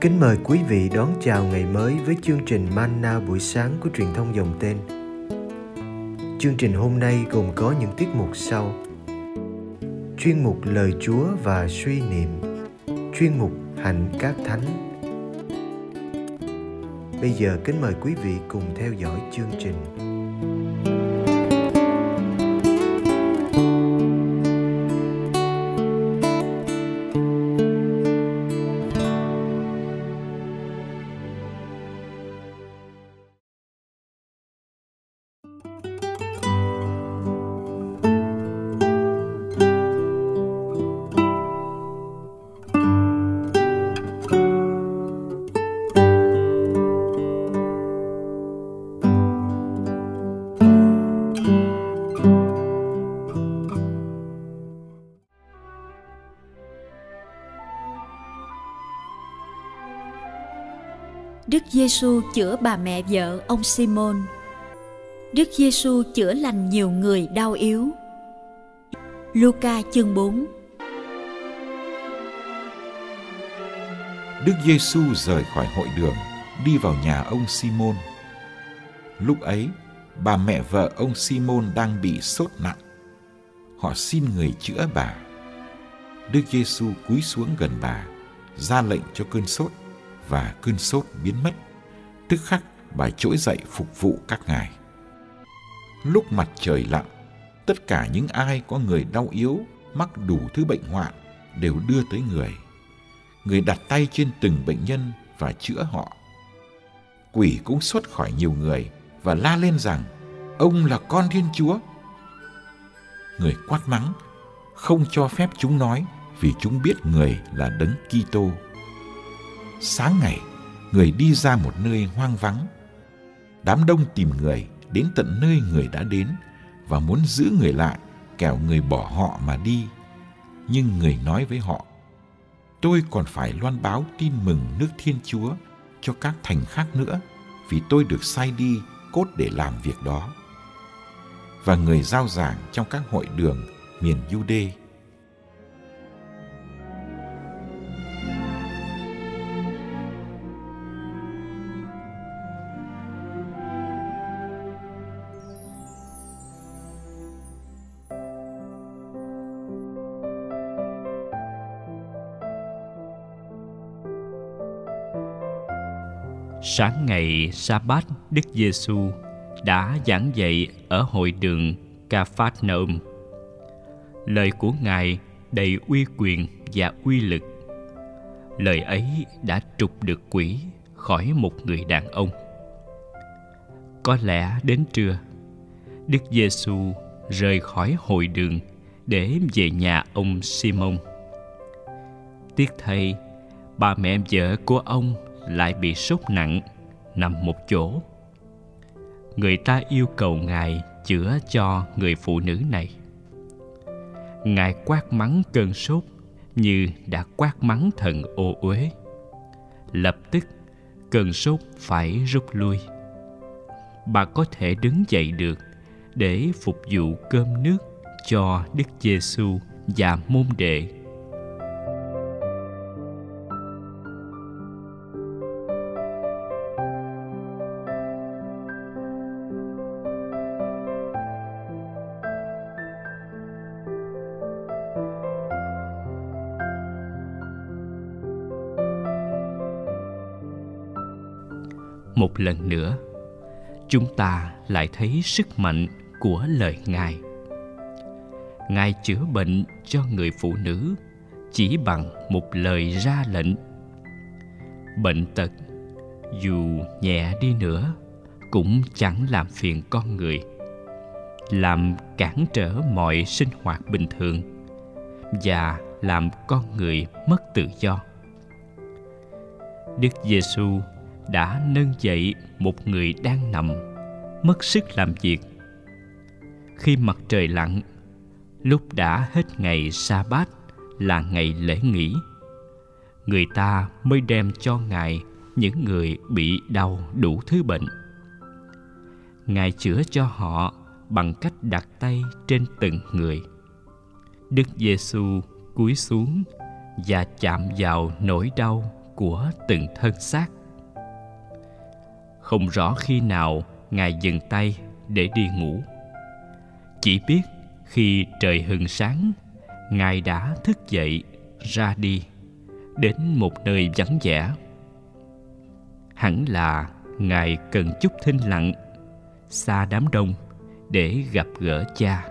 Kính mời quý vị đón chào ngày mới với chương trình Manna buổi sáng của truyền thông dòng tên. Chương trình hôm nay gồm có những tiết mục sau. Chuyên mục Lời Chúa và suy niệm. Chuyên mục Hạnh các thánh. Bây giờ kính mời quý vị cùng theo dõi chương trình. Giêsu chữa bà mẹ vợ ông Simon. Đức Giêsu chữa lành nhiều người đau yếu. Luca chương 4 Đức Giêsu rời khỏi hội đường, đi vào nhà ông Simon. Lúc ấy, bà mẹ vợ ông Simon đang bị sốt nặng. Họ xin người chữa bà. Đức Giêsu cúi xuống gần bà, ra lệnh cho cơn sốt và cơn sốt biến mất. Tức khắc bà trỗi dậy phục vụ các ngài. Lúc mặt trời lặn, tất cả những ai có người đau yếu, mắc đủ thứ bệnh hoạn đều đưa tới người. Người đặt tay trên từng bệnh nhân và chữa họ. Quỷ cũng xuất khỏi nhiều người và la lên rằng ông là con Thiên Chúa. Người quát mắng, không cho phép chúng nói vì chúng biết người là đấng Kitô sáng ngày, người đi ra một nơi hoang vắng. Đám đông tìm người, đến tận nơi người đã đến và muốn giữ người lại, kẻo người bỏ họ mà đi. Nhưng người nói với họ, tôi còn phải loan báo tin mừng nước thiên chúa cho các thành khác nữa, vì tôi được sai đi cốt để làm việc đó. Và người giao giảng trong các hội đường miền Jude Sáng ngày Sa-bát, Đức Giêsu đã giảng dạy ở hội đường Ca-phát-nôm. Lời của Ngài đầy uy quyền và uy lực. Lời ấy đã trục được quỷ khỏi một người đàn ông. Có lẽ đến trưa, Đức Giêsu rời khỏi hội đường để về nhà ông Simon. Tiếc thay, bà mẹ vợ của ông lại bị sốt nặng, nằm một chỗ. Người ta yêu cầu ngài chữa cho người phụ nữ này. Ngài quát mắng cơn sốt như đã quát mắng thần ô uế. Lập tức, cơn sốt phải rút lui. Bà có thể đứng dậy được để phục vụ cơm nước cho Đức Giêsu và môn đệ một lần nữa. Chúng ta lại thấy sức mạnh của lời ngài. Ngài chữa bệnh cho người phụ nữ chỉ bằng một lời ra lệnh. Bệnh tật, dù nhẹ đi nữa, cũng chẳng làm phiền con người. Làm cản trở mọi sinh hoạt bình thường và làm con người mất tự do. Đức giêsu đã nâng dậy một người đang nằm, mất sức làm việc. Khi mặt trời lặn, lúc đã hết ngày sa bát là ngày lễ nghỉ, người ta mới đem cho ngài những người bị đau đủ thứ bệnh. Ngài chữa cho họ bằng cách đặt tay trên từng người. Đức giêsu cúi xuống và chạm vào nỗi đau của từng thân xác không rõ khi nào ngài dừng tay để đi ngủ. Chỉ biết khi trời hừng sáng, ngài đã thức dậy ra đi, đến một nơi vắng vẻ. Hẳn là ngài cần chút thinh lặng, xa đám đông để gặp gỡ cha.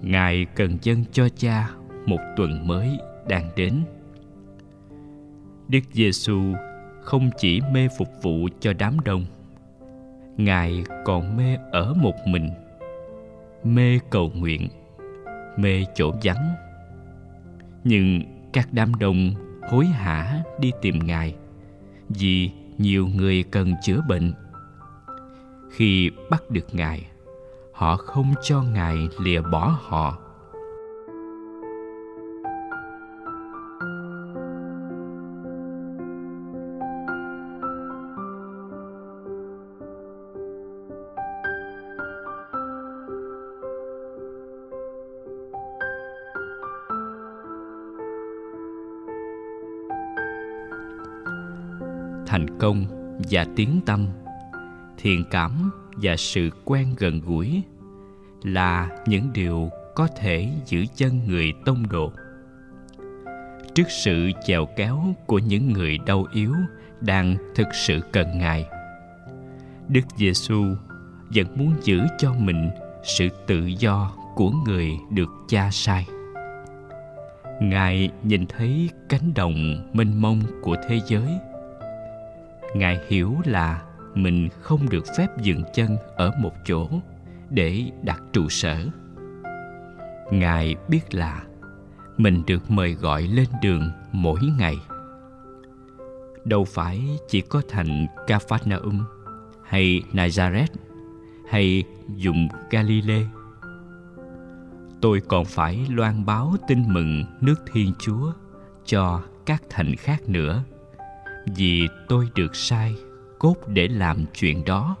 Ngài cần dâng cho cha một tuần mới đang đến. Đức giêsu không chỉ mê phục vụ cho đám đông, ngài còn mê ở một mình, mê cầu nguyện, mê chỗ vắng. Nhưng các đám đông hối hả đi tìm ngài vì nhiều người cần chữa bệnh. Khi bắt được ngài, họ không cho ngài lìa bỏ họ. Thành công và tiếng tâm, thiện cảm và sự quen gần gũi là những điều có thể giữ chân người tông độ trước sự chèo kéo của những người đau yếu đang thực sự cần ngài, đức giêsu vẫn muốn giữ cho mình sự tự do của người được cha sai. Ngài nhìn thấy cánh đồng mênh mông của thế giới ngài hiểu là mình không được phép dừng chân ở một chỗ để đặt trụ sở. Ngài biết là mình được mời gọi lên đường mỗi ngày. Đâu phải chỉ có thành Capernaum hay Nazareth hay dùng Galilee. Tôi còn phải loan báo tin mừng nước Thiên Chúa cho các thành khác nữa vì tôi được sai cốt để làm chuyện đó.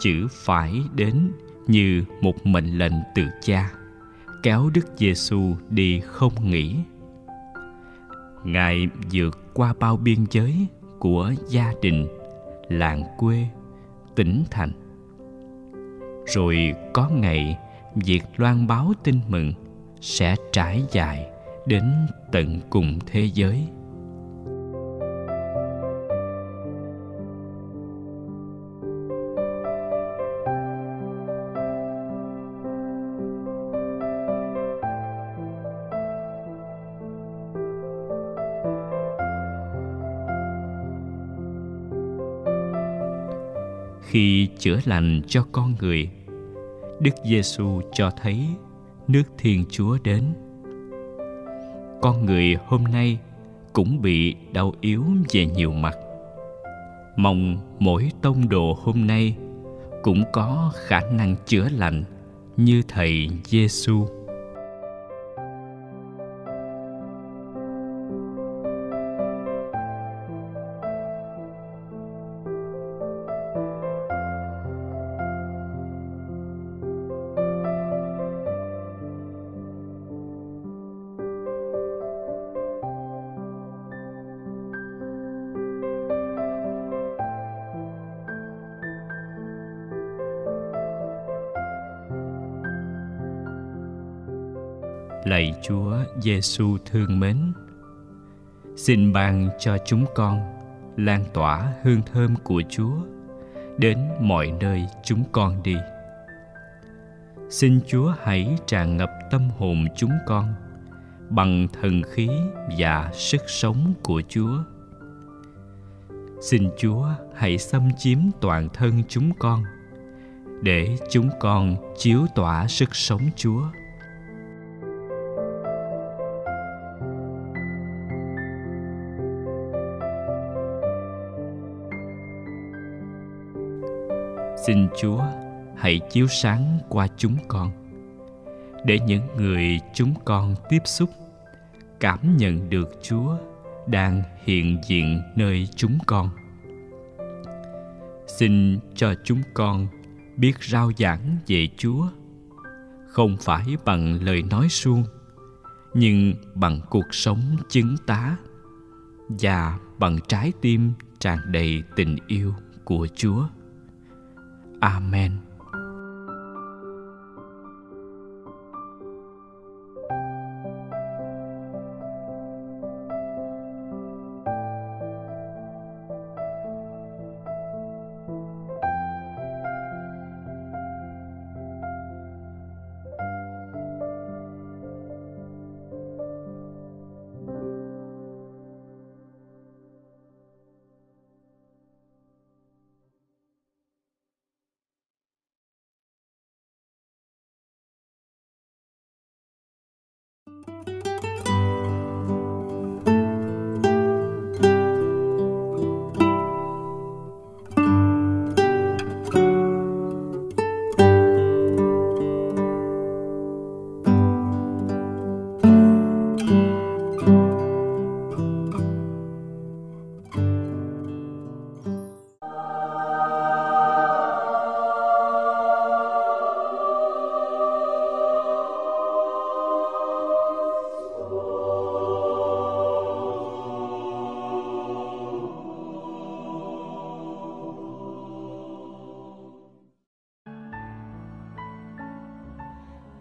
Chữ phải đến như một mệnh lệnh từ cha, kéo đức giêsu đi không nghỉ. Ngài vượt qua bao biên giới của gia đình, làng quê, tỉnh thành. Rồi có ngày, việc loan báo tin mừng sẽ trải dài đến tận cùng thế giới. Chữa lành cho con người. Đức giêsu cho thấy nước thiên chúa đến. Con người hôm nay cũng bị đau yếu về nhiều mặt. Mong mỗi tông đồ hôm nay cũng có khả năng chữa lành như thầy giêsu. Lạy Chúa Giêsu thương mến. Xin ban cho chúng con lan tỏa hương thơm của Chúa đến mọi nơi chúng con đi. Xin Chúa hãy tràn ngập tâm hồn chúng con bằng thần khí và sức sống của Chúa. Xin Chúa hãy xâm chiếm toàn thân chúng con để chúng con chiếu tỏa sức sống Chúa xin chúa, hãy chiếu sáng qua chúng con, để những người chúng con tiếp xúc, cảm nhận được chúa đang hiện diện nơi chúng con. Xin cho chúng con biết rao giảng về chúa, không phải bằng lời nói suông, nhưng bằng cuộc sống chứng tá và bằng trái tim tràn đầy tình yêu của chúa. Amen.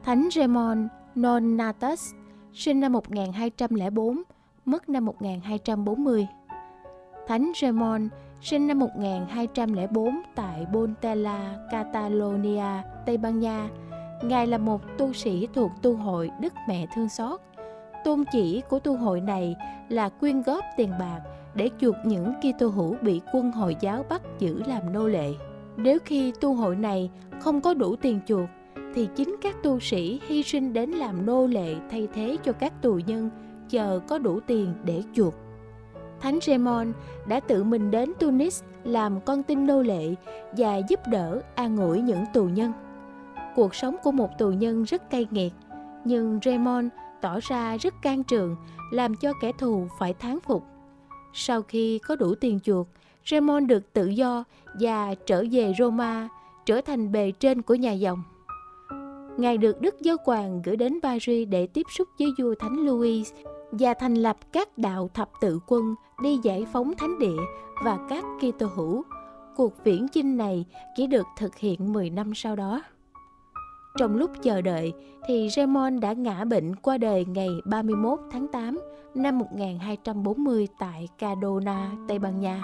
Thánh Raymond Nonatus, sinh năm 1204, mất năm 1240. Thánh Raymond sinh năm 1204 tại Bontella, Catalonia, Tây Ban Nha. Ngài là một tu sĩ thuộc tu hội Đức Mẹ Thương Xót. Tôn chỉ của tu hội này là quyên góp tiền bạc để chuộc những Kitô hữu bị quân Hồi giáo bắt giữ làm nô lệ. Nếu khi tu hội này không có đủ tiền chuộc thì chính các tu sĩ hy sinh đến làm nô lệ thay thế cho các tù nhân chờ có đủ tiền để chuộc. Thánh Raymond đã tự mình đến Tunis làm con tin nô lệ và giúp đỡ an ủi những tù nhân. Cuộc sống của một tù nhân rất cay nghiệt, nhưng Raymond tỏ ra rất can trường, làm cho kẻ thù phải thán phục. Sau khi có đủ tiền chuộc, Raymond được tự do và trở về Roma, trở thành bề trên của nhà dòng. Ngài được Đức Giáo Hoàng gửi đến Paris để tiếp xúc với vua Thánh Louis và thành lập các đạo thập tự quân đi giải phóng thánh địa và các Kitô hữu. Cuộc viễn chinh này chỉ được thực hiện 10 năm sau đó. Trong lúc chờ đợi thì Raymond đã ngã bệnh qua đời ngày 31 tháng 8 năm 1240 tại Cadona, Tây Ban Nha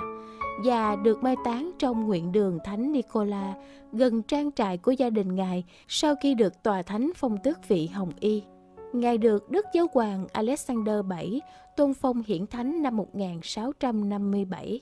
và được mai táng trong nguyện đường Thánh Nicola, gần trang trại của gia đình Ngài sau khi được tòa thánh phong tước vị Hồng Y. Ngài được Đức Giáo hoàng Alexander VII tôn phong hiển thánh năm 1657.